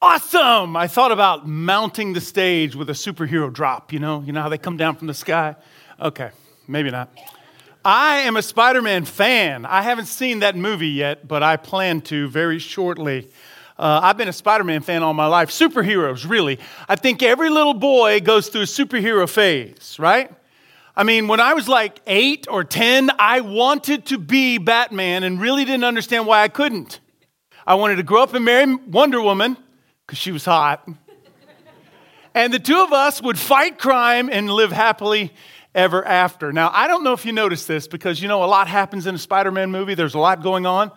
Awesome! I thought about mounting the stage with a superhero drop, you know? You know how they come down from the sky? Okay, maybe not. I am a Spider Man fan. I haven't seen that movie yet, but I plan to very shortly. Uh, I've been a Spider Man fan all my life. Superheroes, really. I think every little boy goes through a superhero phase, right? I mean, when I was like eight or 10, I wanted to be Batman and really didn't understand why I couldn't. I wanted to grow up and marry Wonder Woman because she was hot. and the two of us would fight crime and live happily ever after. Now, I don't know if you noticed this because, you know, a lot happens in a Spider Man movie, there's a lot going on.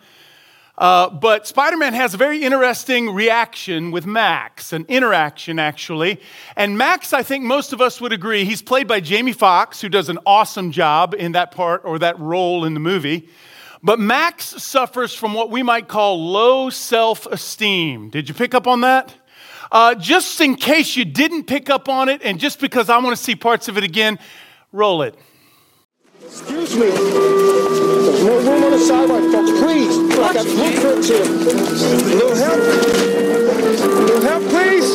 Uh, but Spider Man has a very interesting reaction with Max, an interaction actually. And Max, I think most of us would agree, he's played by Jamie Foxx, who does an awesome job in that part or that role in the movie. But Max suffers from what we might call low self esteem. Did you pick up on that? Uh, just in case you didn't pick up on it, and just because I want to see parts of it again, roll it. Excuse me. There's more room on the sidewalk, folks. Please. I got blueprints here. A little help. A little help, please.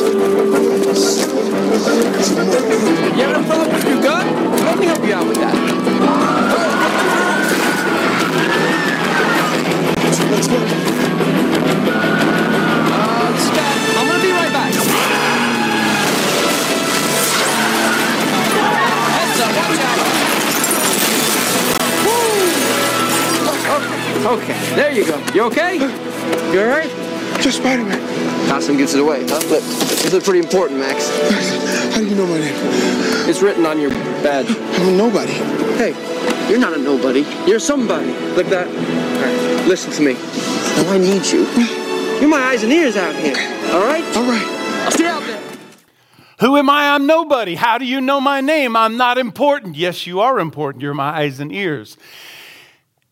You having a problem with your gun? Let me help you out with that. Let's go. Uh, Scott, I'm gonna be right back. Heads up, watch out. Woo! Okay, there you go. You okay? You alright? Just Spider-Man. Costume gets it away, huh? But you look pretty important, Max. How do you know my name? It's written on your badge. I'm a nobody. Hey, you're not a nobody. You're somebody. Like that. All right, listen to me. Now I need you. You're my eyes and ears out here. All right? All right. Stay out there. Who am I? I'm nobody. How do you know my name? I'm not important. Yes, you are important. You're my eyes and ears.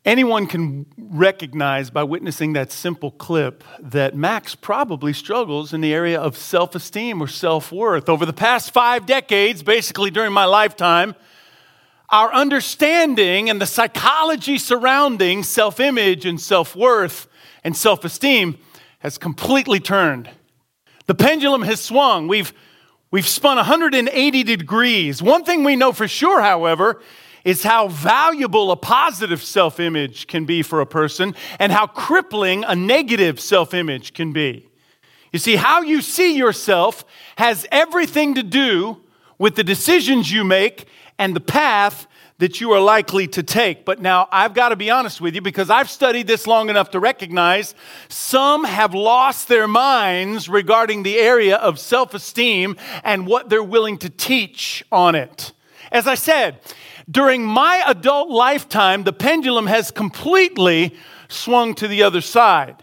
Anyone can recognize by witnessing that simple clip that Max probably struggles in the area of self esteem or self worth. Over the past five decades, basically during my lifetime, our understanding and the psychology surrounding self image and self worth and self esteem has completely turned. The pendulum has swung. We've, we've spun 180 degrees. One thing we know for sure, however, is how valuable a positive self image can be for a person and how crippling a negative self image can be. You see, how you see yourself has everything to do with the decisions you make and the path that you are likely to take. But now I've got to be honest with you because I've studied this long enough to recognize some have lost their minds regarding the area of self esteem and what they're willing to teach on it. As I said, during my adult lifetime, the pendulum has completely swung to the other side.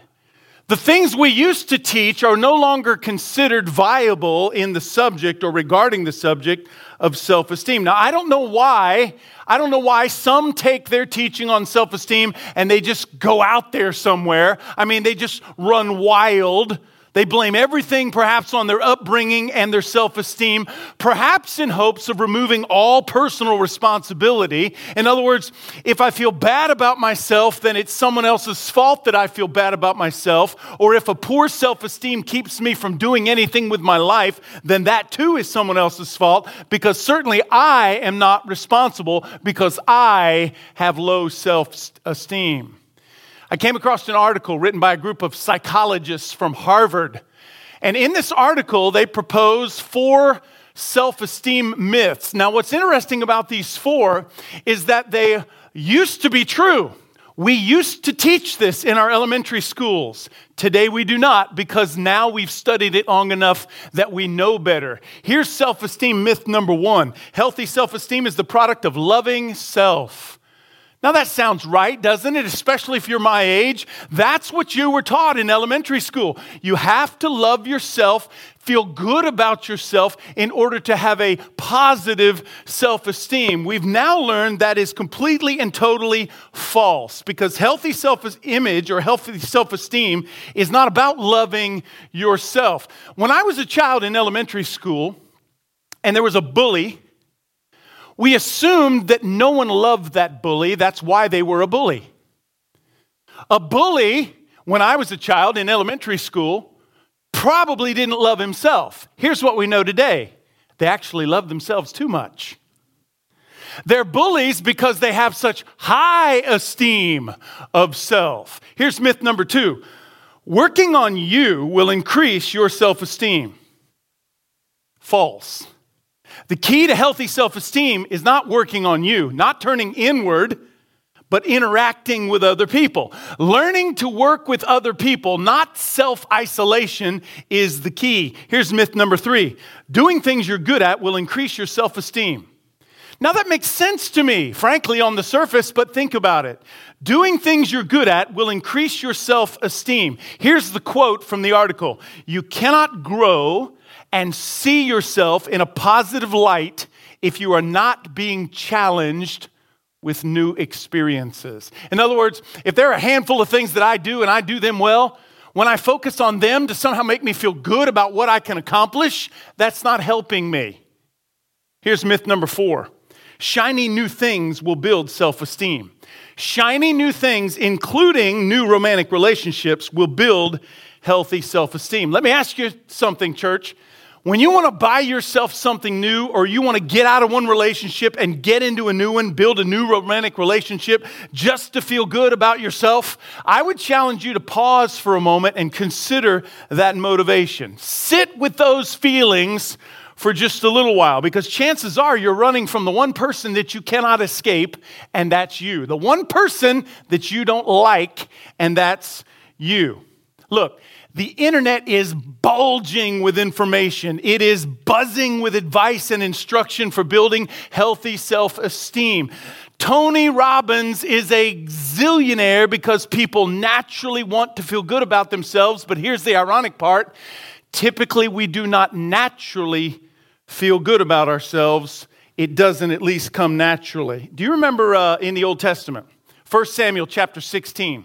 The things we used to teach are no longer considered viable in the subject or regarding the subject of self esteem. Now, I don't know why. I don't know why some take their teaching on self esteem and they just go out there somewhere. I mean, they just run wild. They blame everything perhaps on their upbringing and their self esteem, perhaps in hopes of removing all personal responsibility. In other words, if I feel bad about myself, then it's someone else's fault that I feel bad about myself. Or if a poor self esteem keeps me from doing anything with my life, then that too is someone else's fault because certainly I am not responsible because I have low self esteem. I came across an article written by a group of psychologists from Harvard. And in this article, they propose four self esteem myths. Now, what's interesting about these four is that they used to be true. We used to teach this in our elementary schools. Today we do not because now we've studied it long enough that we know better. Here's self esteem myth number one healthy self esteem is the product of loving self. Now that sounds right, doesn't it? Especially if you're my age. That's what you were taught in elementary school. You have to love yourself, feel good about yourself in order to have a positive self esteem. We've now learned that is completely and totally false because healthy self image or healthy self esteem is not about loving yourself. When I was a child in elementary school and there was a bully, we assumed that no one loved that bully. That's why they were a bully. A bully, when I was a child in elementary school, probably didn't love himself. Here's what we know today they actually love themselves too much. They're bullies because they have such high esteem of self. Here's myth number two working on you will increase your self esteem. False. The key to healthy self esteem is not working on you, not turning inward, but interacting with other people. Learning to work with other people, not self isolation, is the key. Here's myth number three doing things you're good at will increase your self esteem. Now, that makes sense to me, frankly, on the surface, but think about it. Doing things you're good at will increase your self esteem. Here's the quote from the article You cannot grow and see yourself in a positive light if you are not being challenged with new experiences. In other words, if there are a handful of things that I do and I do them well, when I focus on them to somehow make me feel good about what I can accomplish, that's not helping me. Here's myth number four Shiny new things will build self esteem. Shiny new things, including new romantic relationships, will build healthy self esteem. Let me ask you something, church. When you want to buy yourself something new or you want to get out of one relationship and get into a new one, build a new romantic relationship just to feel good about yourself, I would challenge you to pause for a moment and consider that motivation. Sit with those feelings for just a little while because chances are you're running from the one person that you cannot escape, and that's you. The one person that you don't like, and that's you. Look, the internet is bulging with information. It is buzzing with advice and instruction for building healthy self esteem. Tony Robbins is a zillionaire because people naturally want to feel good about themselves. But here's the ironic part typically, we do not naturally feel good about ourselves, it doesn't at least come naturally. Do you remember uh, in the Old Testament, 1 Samuel chapter 16?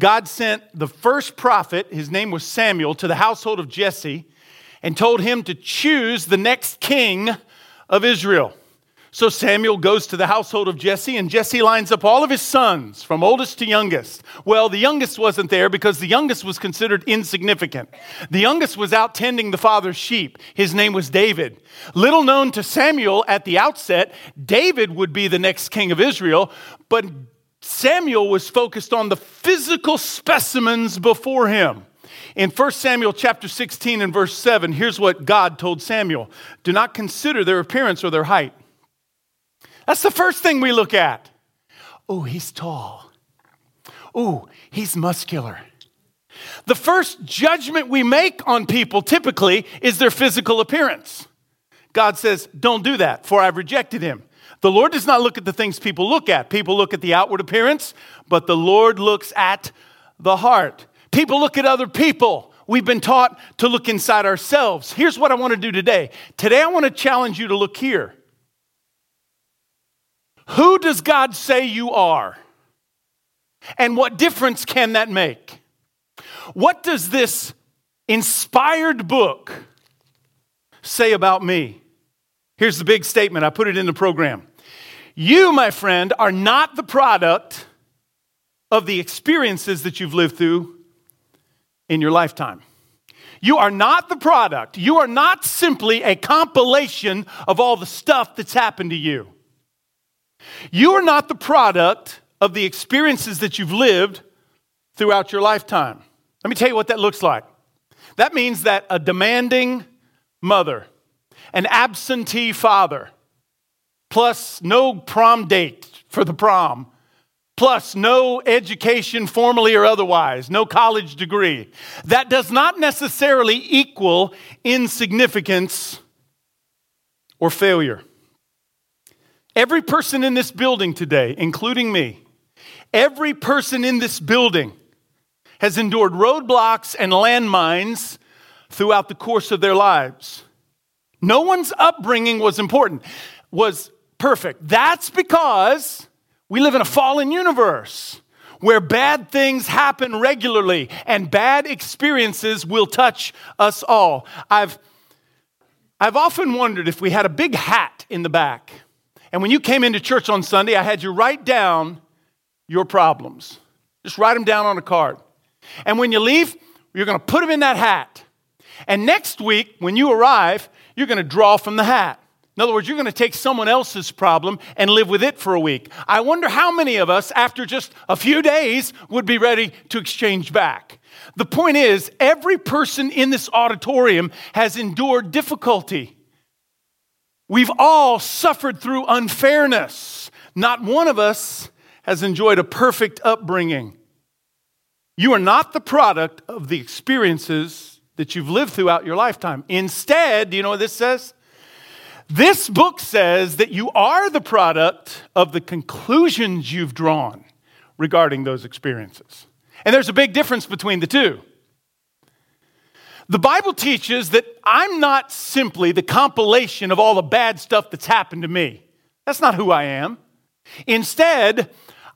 God sent the first prophet, his name was Samuel, to the household of Jesse and told him to choose the next king of Israel. So Samuel goes to the household of Jesse, and Jesse lines up all of his sons, from oldest to youngest. Well, the youngest wasn't there because the youngest was considered insignificant. The youngest was out tending the father's sheep. His name was David. Little known to Samuel at the outset, David would be the next king of Israel, but Samuel was focused on the physical specimens before him. In 1 Samuel chapter 16 and verse 7, here's what God told Samuel Do not consider their appearance or their height that's the first thing we look at. Oh, he's tall. Oh, he's muscular. The first judgment we make on people typically is their physical appearance. God says, Don't do that, for I've rejected him. The Lord does not look at the things people look at. People look at the outward appearance, but the Lord looks at the heart. People look at other people. We've been taught to look inside ourselves. Here's what I want to do today. Today, I want to challenge you to look here. Who does God say you are? And what difference can that make? What does this inspired book say about me? Here's the big statement. I put it in the program. You, my friend, are not the product of the experiences that you've lived through in your lifetime. You are not the product. You are not simply a compilation of all the stuff that's happened to you. You are not the product of the experiences that you've lived throughout your lifetime. Let me tell you what that looks like. That means that a demanding mother, an absentee father, plus no prom date for the prom, plus no education formally or otherwise, no college degree, that does not necessarily equal insignificance or failure. Every person in this building today, including me, every person in this building has endured roadblocks and landmines throughout the course of their lives. No one's upbringing was important, was perfect. That's because we live in a fallen universe where bad things happen regularly and bad experiences will touch us all. I've, I've often wondered if we had a big hat in the back and when you came into church on Sunday, I had you write down your problems. Just write them down on a card. And when you leave, you're going to put them in that hat. And next week, when you arrive, you're going to draw from the hat. In other words, you're going to take someone else's problem and live with it for a week. I wonder how many of us, after just a few days, would be ready to exchange back. The point is, every person in this auditorium has endured difficulty. We've all suffered through unfairness. Not one of us has enjoyed a perfect upbringing. You are not the product of the experiences that you've lived throughout your lifetime. Instead, do you know what this says? This book says that you are the product of the conclusions you've drawn regarding those experiences. And there's a big difference between the two. The Bible teaches that I'm not simply the compilation of all the bad stuff that's happened to me. That's not who I am. Instead,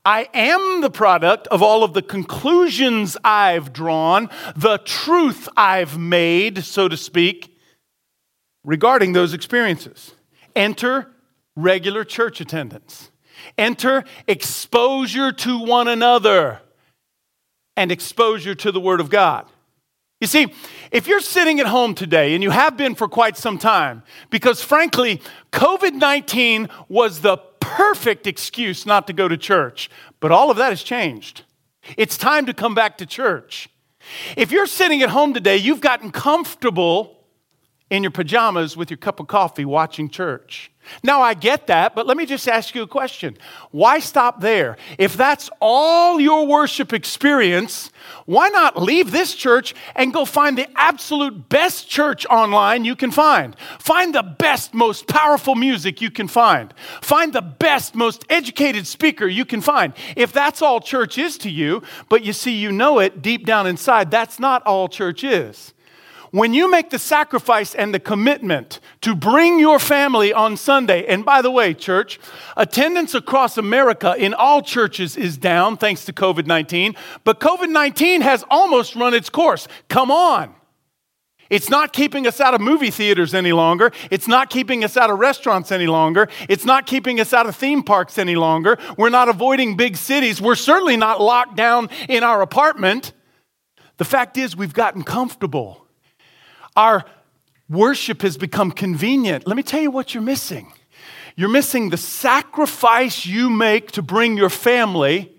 I am the product of all of the conclusions I've drawn, the truth I've made, so to speak, regarding those experiences. Enter regular church attendance, enter exposure to one another, and exposure to the Word of God. You see, if you're sitting at home today, and you have been for quite some time, because frankly, COVID 19 was the perfect excuse not to go to church, but all of that has changed. It's time to come back to church. If you're sitting at home today, you've gotten comfortable in your pajamas with your cup of coffee watching church. Now, I get that, but let me just ask you a question. Why stop there? If that's all your worship experience, why not leave this church and go find the absolute best church online you can find? Find the best, most powerful music you can find. Find the best, most educated speaker you can find. If that's all church is to you, but you see, you know it deep down inside, that's not all church is. When you make the sacrifice and the commitment to bring your family on Sunday, and by the way, church, attendance across America in all churches is down thanks to COVID 19, but COVID 19 has almost run its course. Come on. It's not keeping us out of movie theaters any longer. It's not keeping us out of restaurants any longer. It's not keeping us out of theme parks any longer. We're not avoiding big cities. We're certainly not locked down in our apartment. The fact is, we've gotten comfortable. Our worship has become convenient. Let me tell you what you're missing. You're missing the sacrifice you make to bring your family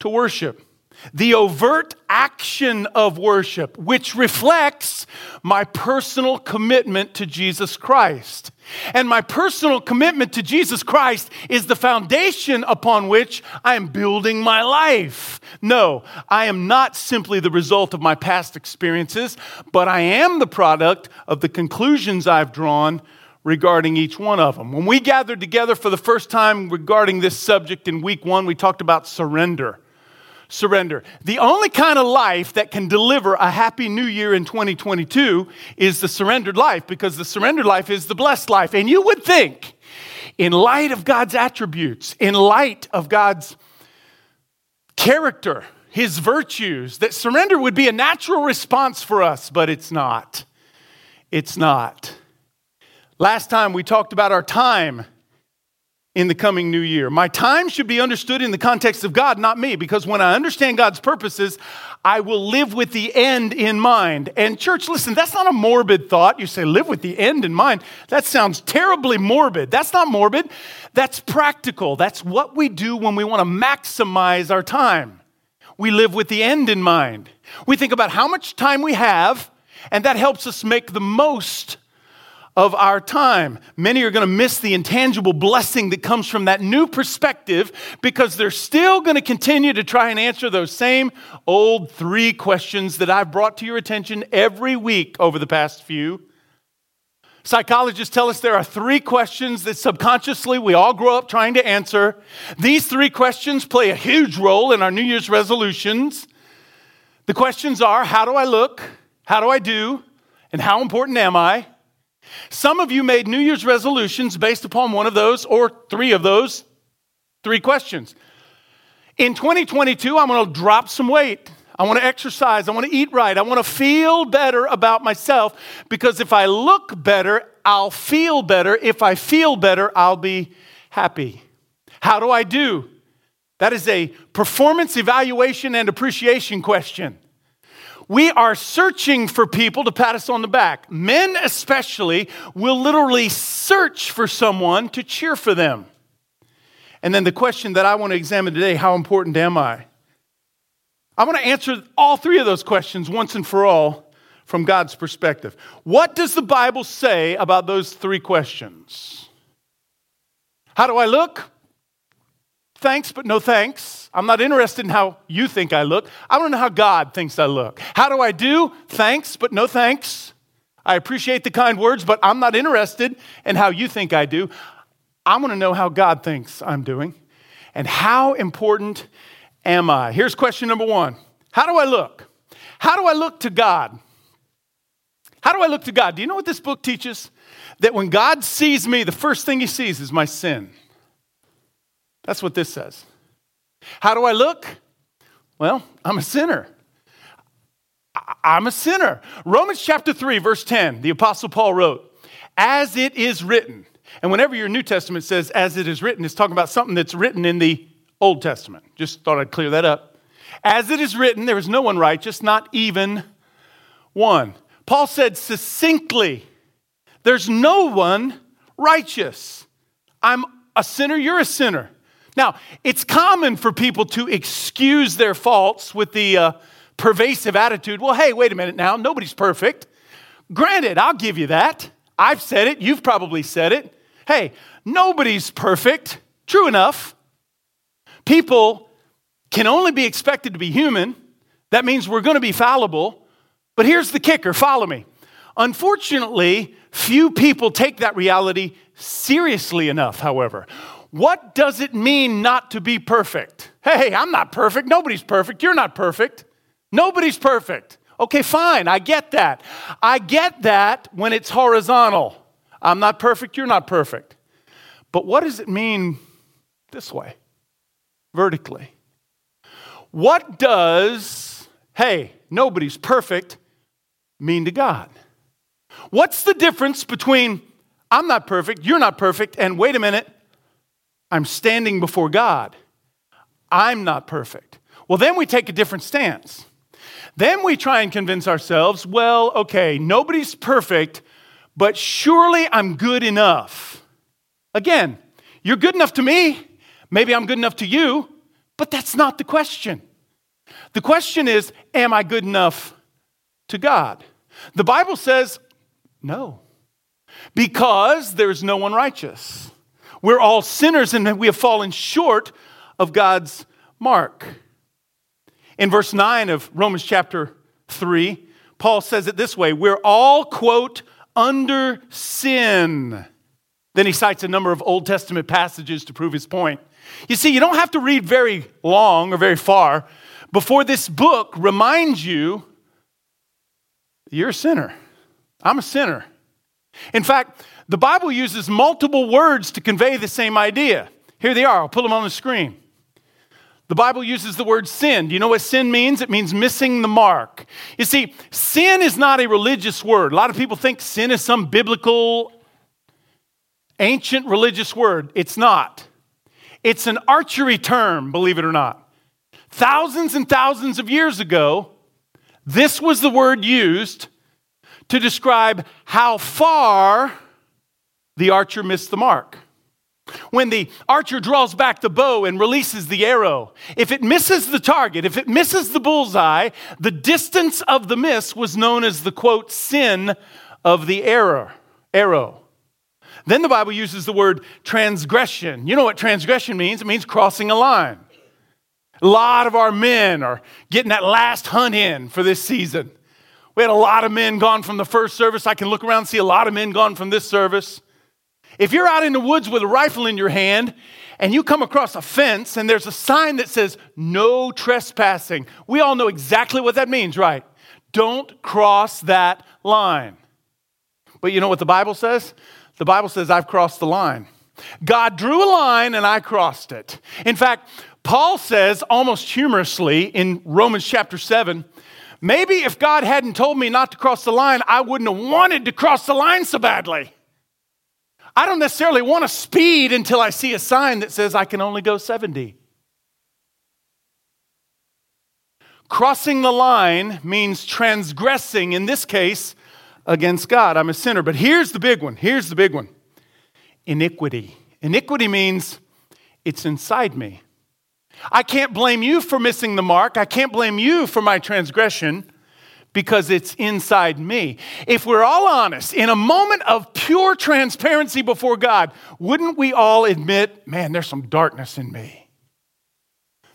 to worship the overt action of worship, which reflects my personal commitment to Jesus Christ. And my personal commitment to Jesus Christ is the foundation upon which I am building my life. No, I am not simply the result of my past experiences, but I am the product of the conclusions I've drawn regarding each one of them. When we gathered together for the first time regarding this subject in week one, we talked about surrender surrender. The only kind of life that can deliver a happy new year in 2022 is the surrendered life because the surrendered life is the blessed life. And you would think, in light of God's attributes, in light of God's character, his virtues, that surrender would be a natural response for us, but it's not. It's not. Last time we talked about our time in the coming new year. My time should be understood in the context of God, not me, because when I understand God's purposes, I will live with the end in mind. And, church, listen, that's not a morbid thought. You say, live with the end in mind. That sounds terribly morbid. That's not morbid, that's practical. That's what we do when we want to maximize our time. We live with the end in mind. We think about how much time we have, and that helps us make the most of our time. Many are going to miss the intangible blessing that comes from that new perspective because they're still going to continue to try and answer those same old three questions that I've brought to your attention every week over the past few. Psychologists tell us there are three questions that subconsciously we all grow up trying to answer. These three questions play a huge role in our New Year's resolutions. The questions are How do I look? How do I do? And how important am I? Some of you made New Year's resolutions based upon one of those or three of those three questions. In 2022, I'm going to drop some weight. I want to exercise. I want to eat right. I want to feel better about myself because if I look better, I'll feel better. If I feel better, I'll be happy. How do I do? That is a performance evaluation and appreciation question. We are searching for people to pat us on the back. Men, especially, will literally search for someone to cheer for them. And then the question that I want to examine today how important am I? I want to answer all three of those questions once and for all from God's perspective. What does the Bible say about those three questions? How do I look? Thanks, but no thanks. I'm not interested in how you think I look. I want to know how God thinks I look. How do I do? Thanks, but no thanks. I appreciate the kind words, but I'm not interested in how you think I do. I want to know how God thinks I'm doing. And how important am I? Here's question number one How do I look? How do I look to God? How do I look to God? Do you know what this book teaches? That when God sees me, the first thing he sees is my sin. That's what this says. How do I look? Well, I'm a sinner. I'm a sinner. Romans chapter 3, verse 10, the Apostle Paul wrote, As it is written. And whenever your New Testament says, as it is written, it's talking about something that's written in the Old Testament. Just thought I'd clear that up. As it is written, there is no one righteous, not even one. Paul said succinctly, there's no one righteous. I'm a sinner, you're a sinner. Now, it's common for people to excuse their faults with the uh, pervasive attitude well, hey, wait a minute now, nobody's perfect. Granted, I'll give you that. I've said it, you've probably said it. Hey, nobody's perfect. True enough. People can only be expected to be human. That means we're going to be fallible. But here's the kicker follow me. Unfortunately, few people take that reality seriously enough, however. What does it mean not to be perfect? Hey, I'm not perfect. Nobody's perfect. You're not perfect. Nobody's perfect. Okay, fine. I get that. I get that when it's horizontal. I'm not perfect. You're not perfect. But what does it mean this way, vertically? What does, hey, nobody's perfect, mean to God? What's the difference between I'm not perfect, you're not perfect, and wait a minute, I'm standing before God. I'm not perfect. Well, then we take a different stance. Then we try and convince ourselves, well, okay, nobody's perfect, but surely I'm good enough. Again, you're good enough to me. Maybe I'm good enough to you, but that's not the question. The question is, am I good enough to God? The Bible says no, because there's no one righteous. We're all sinners and we have fallen short of God's mark. In verse 9 of Romans chapter 3, Paul says it this way We're all, quote, under sin. Then he cites a number of Old Testament passages to prove his point. You see, you don't have to read very long or very far before this book reminds you you're a sinner. I'm a sinner. In fact, the Bible uses multiple words to convey the same idea. Here they are, I'll put them on the screen. The Bible uses the word sin. Do you know what sin means? It means missing the mark. You see, sin is not a religious word. A lot of people think sin is some biblical, ancient religious word. It's not. It's an archery term, believe it or not. Thousands and thousands of years ago, this was the word used to describe how far the archer missed the mark. When the archer draws back the bow and releases the arrow, if it misses the target, if it misses the bullseye, the distance of the miss was known as the quote, sin of the arrow. arrow. Then the Bible uses the word transgression. You know what transgression means? It means crossing a line. A lot of our men are getting that last hunt in for this season. We had a lot of men gone from the first service. I can look around and see a lot of men gone from this service. If you're out in the woods with a rifle in your hand and you come across a fence and there's a sign that says no trespassing, we all know exactly what that means, right? Don't cross that line. But you know what the Bible says? The Bible says, I've crossed the line. God drew a line and I crossed it. In fact, Paul says almost humorously in Romans chapter 7 maybe if God hadn't told me not to cross the line, I wouldn't have wanted to cross the line so badly. I don't necessarily want to speed until I see a sign that says I can only go 70. Crossing the line means transgressing, in this case, against God. I'm a sinner. But here's the big one. Here's the big one iniquity. Iniquity means it's inside me. I can't blame you for missing the mark. I can't blame you for my transgression because it's inside me. If we're all honest, in a moment of pure transparency before God, wouldn't we all admit, man, there's some darkness in me?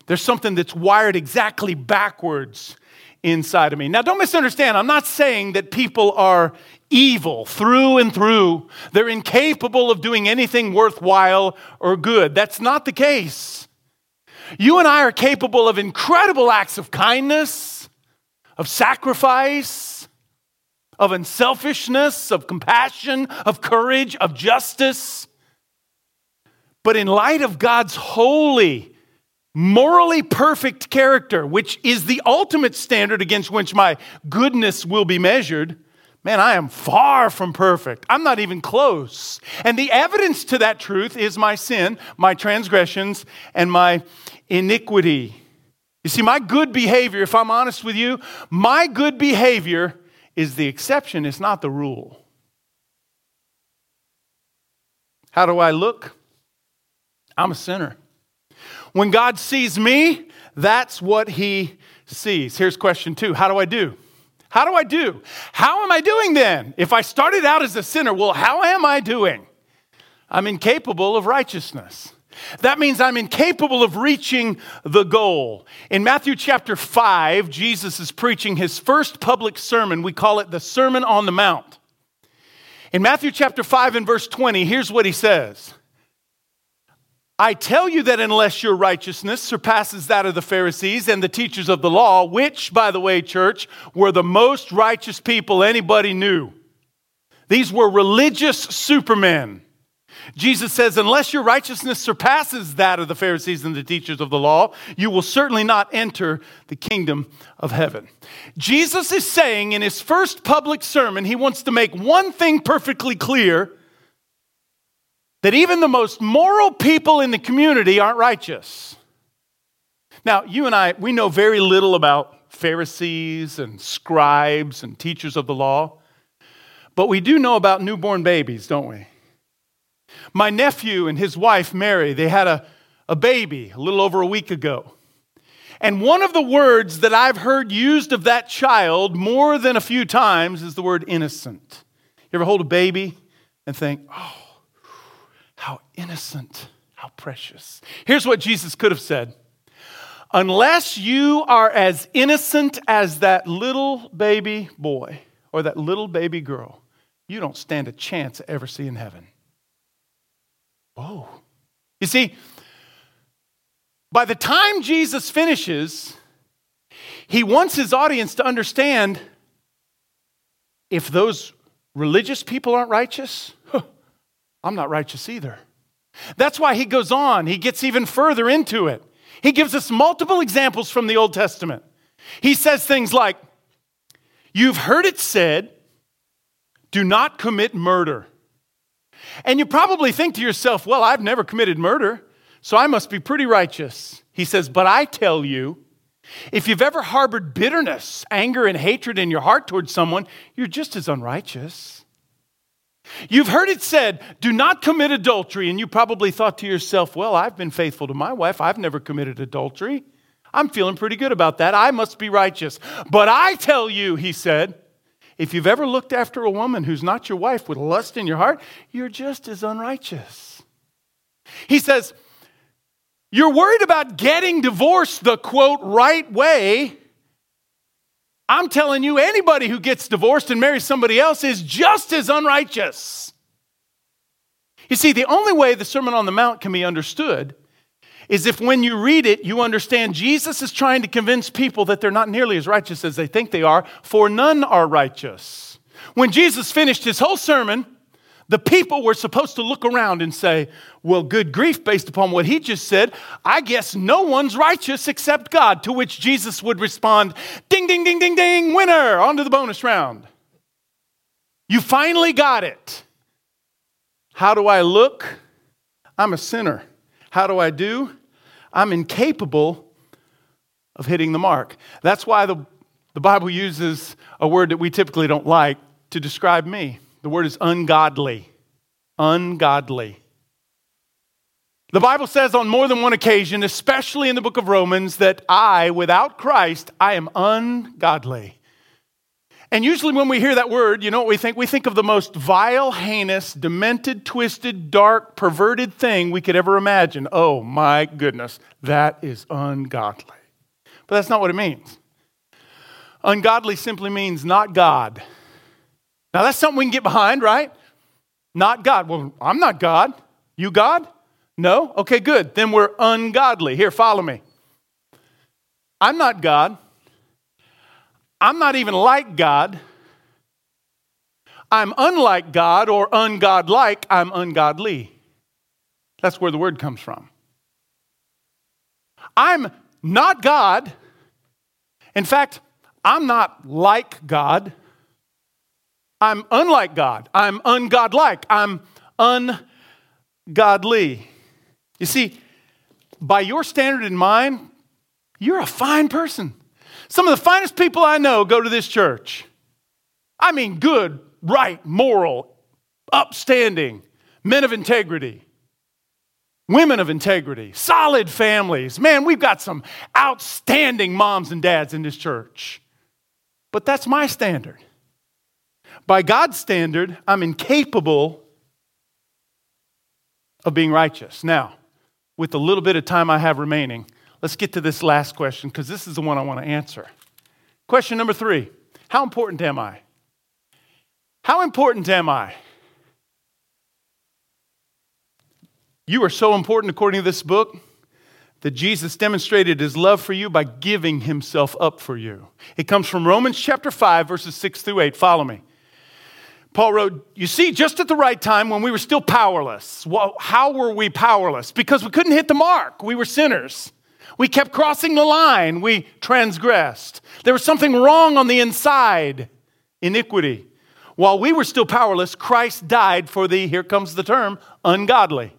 There's something that's wired exactly backwards inside of me. Now, don't misunderstand. I'm not saying that people are evil through and through. They're incapable of doing anything worthwhile or good. That's not the case. You and I are capable of incredible acts of kindness, of sacrifice, of unselfishness, of compassion, of courage, of justice. But in light of God's holy, morally perfect character, which is the ultimate standard against which my goodness will be measured, man, I am far from perfect. I'm not even close. And the evidence to that truth is my sin, my transgressions, and my iniquity. You see, my good behavior, if I'm honest with you, my good behavior is the exception, it's not the rule. How do I look? I'm a sinner. When God sees me, that's what he sees. Here's question two How do I do? How do I do? How am I doing then? If I started out as a sinner, well, how am I doing? I'm incapable of righteousness. That means I'm incapable of reaching the goal. In Matthew chapter 5, Jesus is preaching his first public sermon. We call it the Sermon on the Mount. In Matthew chapter 5 and verse 20, here's what he says I tell you that unless your righteousness surpasses that of the Pharisees and the teachers of the law, which, by the way, church, were the most righteous people anybody knew, these were religious supermen. Jesus says, unless your righteousness surpasses that of the Pharisees and the teachers of the law, you will certainly not enter the kingdom of heaven. Jesus is saying in his first public sermon, he wants to make one thing perfectly clear that even the most moral people in the community aren't righteous. Now, you and I, we know very little about Pharisees and scribes and teachers of the law, but we do know about newborn babies, don't we? My nephew and his wife, Mary, they had a, a baby a little over a week ago. And one of the words that I've heard used of that child more than a few times is the word innocent. You ever hold a baby and think, oh, how innocent, how precious. Here's what Jesus could have said Unless you are as innocent as that little baby boy or that little baby girl, you don't stand a chance of ever seeing heaven. Whoa. You see, by the time Jesus finishes, he wants his audience to understand if those religious people aren't righteous, I'm not righteous either. That's why he goes on, he gets even further into it. He gives us multiple examples from the Old Testament. He says things like, You've heard it said, do not commit murder. And you probably think to yourself, Well, I've never committed murder, so I must be pretty righteous. He says, But I tell you, if you've ever harbored bitterness, anger, and hatred in your heart towards someone, you're just as unrighteous. You've heard it said, do not commit adultery. And you probably thought to yourself, well, I've been faithful to my wife. I've never committed adultery. I'm feeling pretty good about that. I must be righteous. But I tell you, he said, if you've ever looked after a woman who's not your wife with lust in your heart, you're just as unrighteous. He says, you're worried about getting divorced the quote right way I'm telling you, anybody who gets divorced and marries somebody else is just as unrighteous. You see, the only way the Sermon on the Mount can be understood is if when you read it, you understand Jesus is trying to convince people that they're not nearly as righteous as they think they are, for none are righteous. When Jesus finished his whole sermon, the people were supposed to look around and say, Well, good grief, based upon what he just said, I guess no one's righteous except God. To which Jesus would respond, Ding, ding, ding, ding, ding, winner, on to the bonus round. You finally got it. How do I look? I'm a sinner. How do I do? I'm incapable of hitting the mark. That's why the, the Bible uses a word that we typically don't like to describe me. The word is ungodly. Ungodly. The Bible says on more than one occasion, especially in the book of Romans, that I, without Christ, I am ungodly. And usually, when we hear that word, you know what we think? We think of the most vile, heinous, demented, twisted, dark, perverted thing we could ever imagine. Oh my goodness, that is ungodly. But that's not what it means. Ungodly simply means not God. Now, that's something we can get behind, right? Not God. Well, I'm not God. You God? No? Okay, good. Then we're ungodly. Here, follow me. I'm not God. I'm not even like God. I'm unlike God or ungodlike. I'm ungodly. That's where the word comes from. I'm not God. In fact, I'm not like God. I'm unlike God. I'm ungodlike. I'm ungodly. You see, by your standard and mine, you're a fine person. Some of the finest people I know go to this church. I mean, good, right, moral, upstanding, men of integrity, women of integrity, solid families. Man, we've got some outstanding moms and dads in this church. But that's my standard. By God's standard, I'm incapable of being righteous. Now, with the little bit of time I have remaining, let's get to this last question because this is the one I want to answer. Question number three How important am I? How important am I? You are so important according to this book that Jesus demonstrated his love for you by giving himself up for you. It comes from Romans chapter 5, verses 6 through 8. Follow me. Paul wrote, You see, just at the right time when we were still powerless. Well, how were we powerless? Because we couldn't hit the mark. We were sinners. We kept crossing the line. We transgressed. There was something wrong on the inside iniquity. While we were still powerless, Christ died for the, here comes the term, ungodly.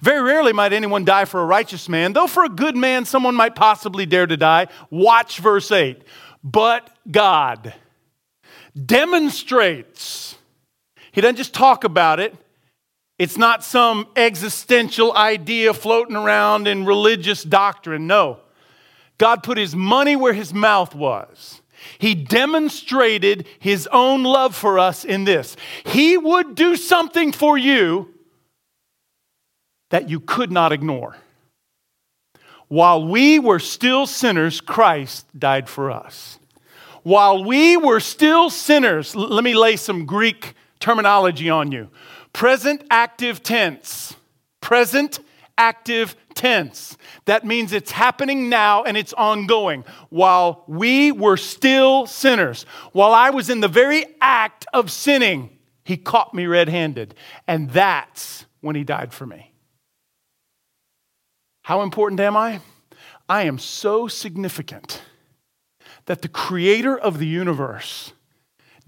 Very rarely might anyone die for a righteous man, though for a good man someone might possibly dare to die. Watch verse 8. But God demonstrates. He doesn't just talk about it. It's not some existential idea floating around in religious doctrine. No. God put his money where his mouth was. He demonstrated his own love for us in this. He would do something for you that you could not ignore. While we were still sinners, Christ died for us while we were still sinners, let me lay some Greek terminology on you. Present active tense. Present active tense. That means it's happening now and it's ongoing. While we were still sinners, while I was in the very act of sinning, he caught me red handed. And that's when he died for me. How important am I? I am so significant that the creator of the universe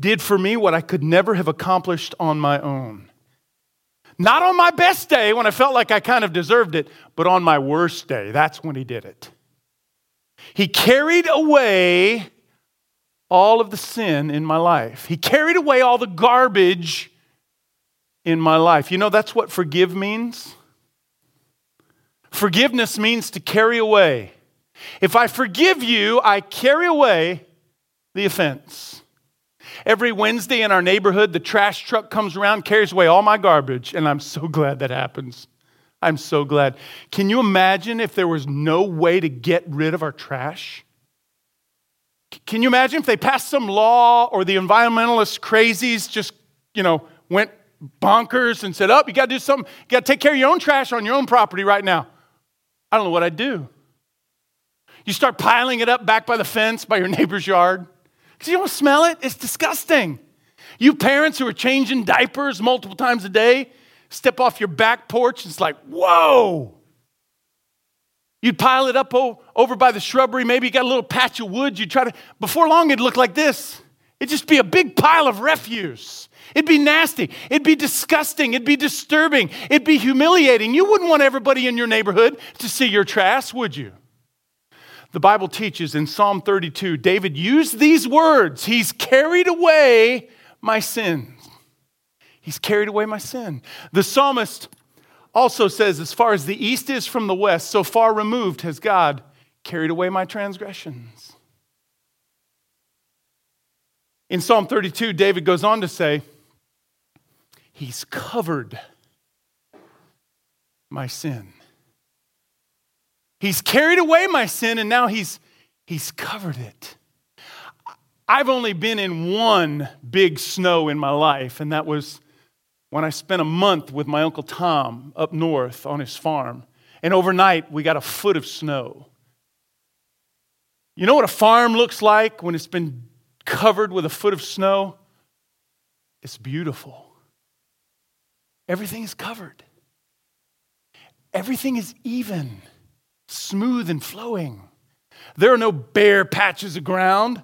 did for me what I could never have accomplished on my own. Not on my best day when I felt like I kind of deserved it, but on my worst day. That's when he did it. He carried away all of the sin in my life, he carried away all the garbage in my life. You know, that's what forgive means. Forgiveness means to carry away. If I forgive you, I carry away the offense. Every Wednesday in our neighborhood, the trash truck comes around, carries away all my garbage, and I'm so glad that happens. I'm so glad. Can you imagine if there was no way to get rid of our trash? Can you imagine if they passed some law or the environmentalist crazies just, you know, went bonkers and said, Oh, you got to do something. You got to take care of your own trash on your own property right now. I don't know what I'd do. You start piling it up back by the fence by your neighbor's yard. Because you don't smell it, it's disgusting. You parents who are changing diapers multiple times a day, step off your back porch, and it's like, whoa. You'd pile it up over by the shrubbery. Maybe you got a little patch of wood. You try to, before long, it'd look like this. It'd just be a big pile of refuse. It'd be nasty. It'd be disgusting. It'd be disturbing. It'd be humiliating. You wouldn't want everybody in your neighborhood to see your trash, would you? The Bible teaches in Psalm 32, David used these words He's carried away my sins. He's carried away my sin. The psalmist also says, As far as the east is from the west, so far removed has God carried away my transgressions. In Psalm 32, David goes on to say, He's covered my sin. He's carried away my sin and now he's, he's covered it. I've only been in one big snow in my life, and that was when I spent a month with my Uncle Tom up north on his farm. And overnight, we got a foot of snow. You know what a farm looks like when it's been covered with a foot of snow? It's beautiful. Everything is covered, everything is even, smooth, and flowing. There are no bare patches of ground,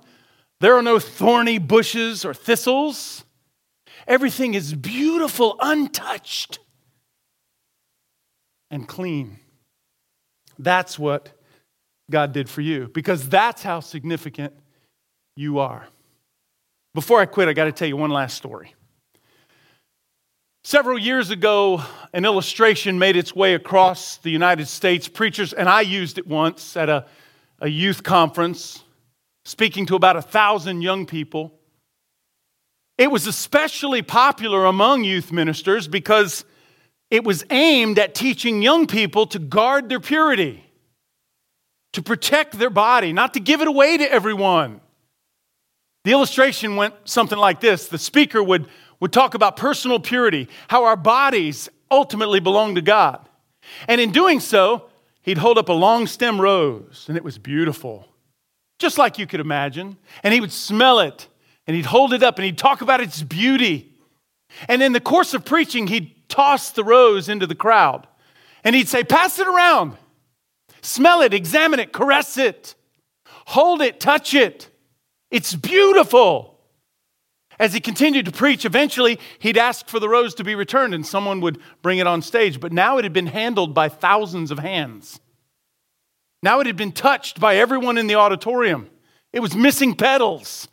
there are no thorny bushes or thistles. Everything is beautiful, untouched, and clean. That's what God did for you because that's how significant you are. Before I quit, I got to tell you one last story. Several years ago, an illustration made its way across the United States. Preachers, and I used it once at a, a youth conference, speaking to about a thousand young people. It was especially popular among youth ministers because it was aimed at teaching young people to guard their purity, to protect their body, not to give it away to everyone. The illustration went something like this the speaker would, would talk about personal purity, how our bodies ultimately belong to God. And in doing so, he'd hold up a long stem rose, and it was beautiful, just like you could imagine. And he would smell it and he'd hold it up and he'd talk about its beauty. And in the course of preaching, he'd toss the rose into the crowd and he'd say, Pass it around, smell it, examine it, caress it, hold it, touch it. It's beautiful. As he continued to preach, eventually he'd ask for the rose to be returned and someone would bring it on stage. But now it had been handled by thousands of hands. Now it had been touched by everyone in the auditorium. It was missing petals.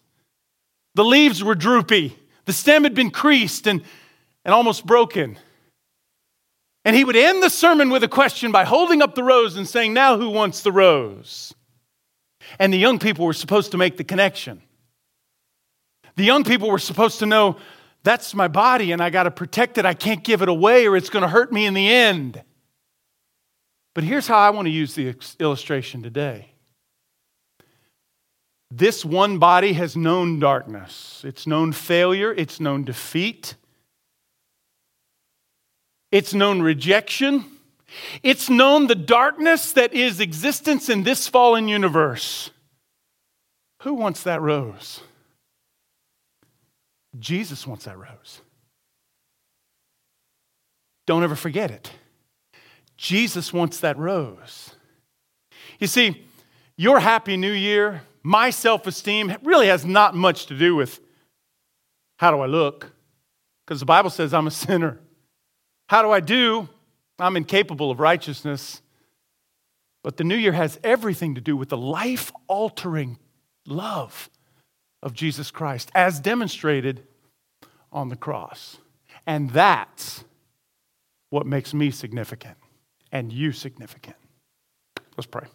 The leaves were droopy. The stem had been creased and, and almost broken. And he would end the sermon with a question by holding up the rose and saying, Now who wants the rose? And the young people were supposed to make the connection. The young people were supposed to know that's my body and I got to protect it. I can't give it away or it's going to hurt me in the end. But here's how I want to use the illustration today. This one body has known darkness, it's known failure, it's known defeat, it's known rejection, it's known the darkness that is existence in this fallen universe. Who wants that rose? Jesus wants that rose. Don't ever forget it. Jesus wants that rose. You see, your happy new year my self esteem really has not much to do with how do I look, because the Bible says I'm a sinner. How do I do? I'm incapable of righteousness. But the new year has everything to do with the life altering love of Jesus Christ as demonstrated on the cross. And that's what makes me significant and you significant. Let's pray.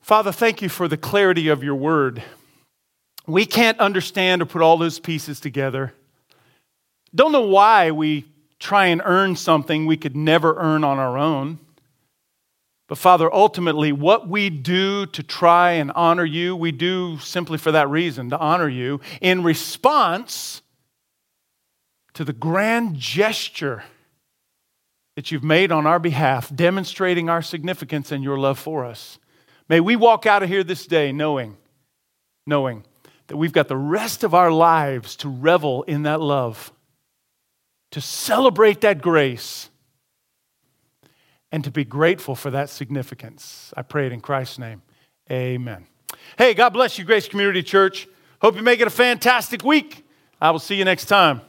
Father, thank you for the clarity of your word. We can't understand or put all those pieces together. Don't know why we try and earn something we could never earn on our own. But Father, ultimately, what we do to try and honor you, we do simply for that reason, to honor you, in response to the grand gesture that you've made on our behalf, demonstrating our significance and your love for us. May we walk out of here this day knowing, knowing that we've got the rest of our lives to revel in that love, to celebrate that grace, and to be grateful for that significance. I pray it in Christ's name. Amen. Hey, God bless you, Grace Community Church. Hope you make it a fantastic week. I will see you next time.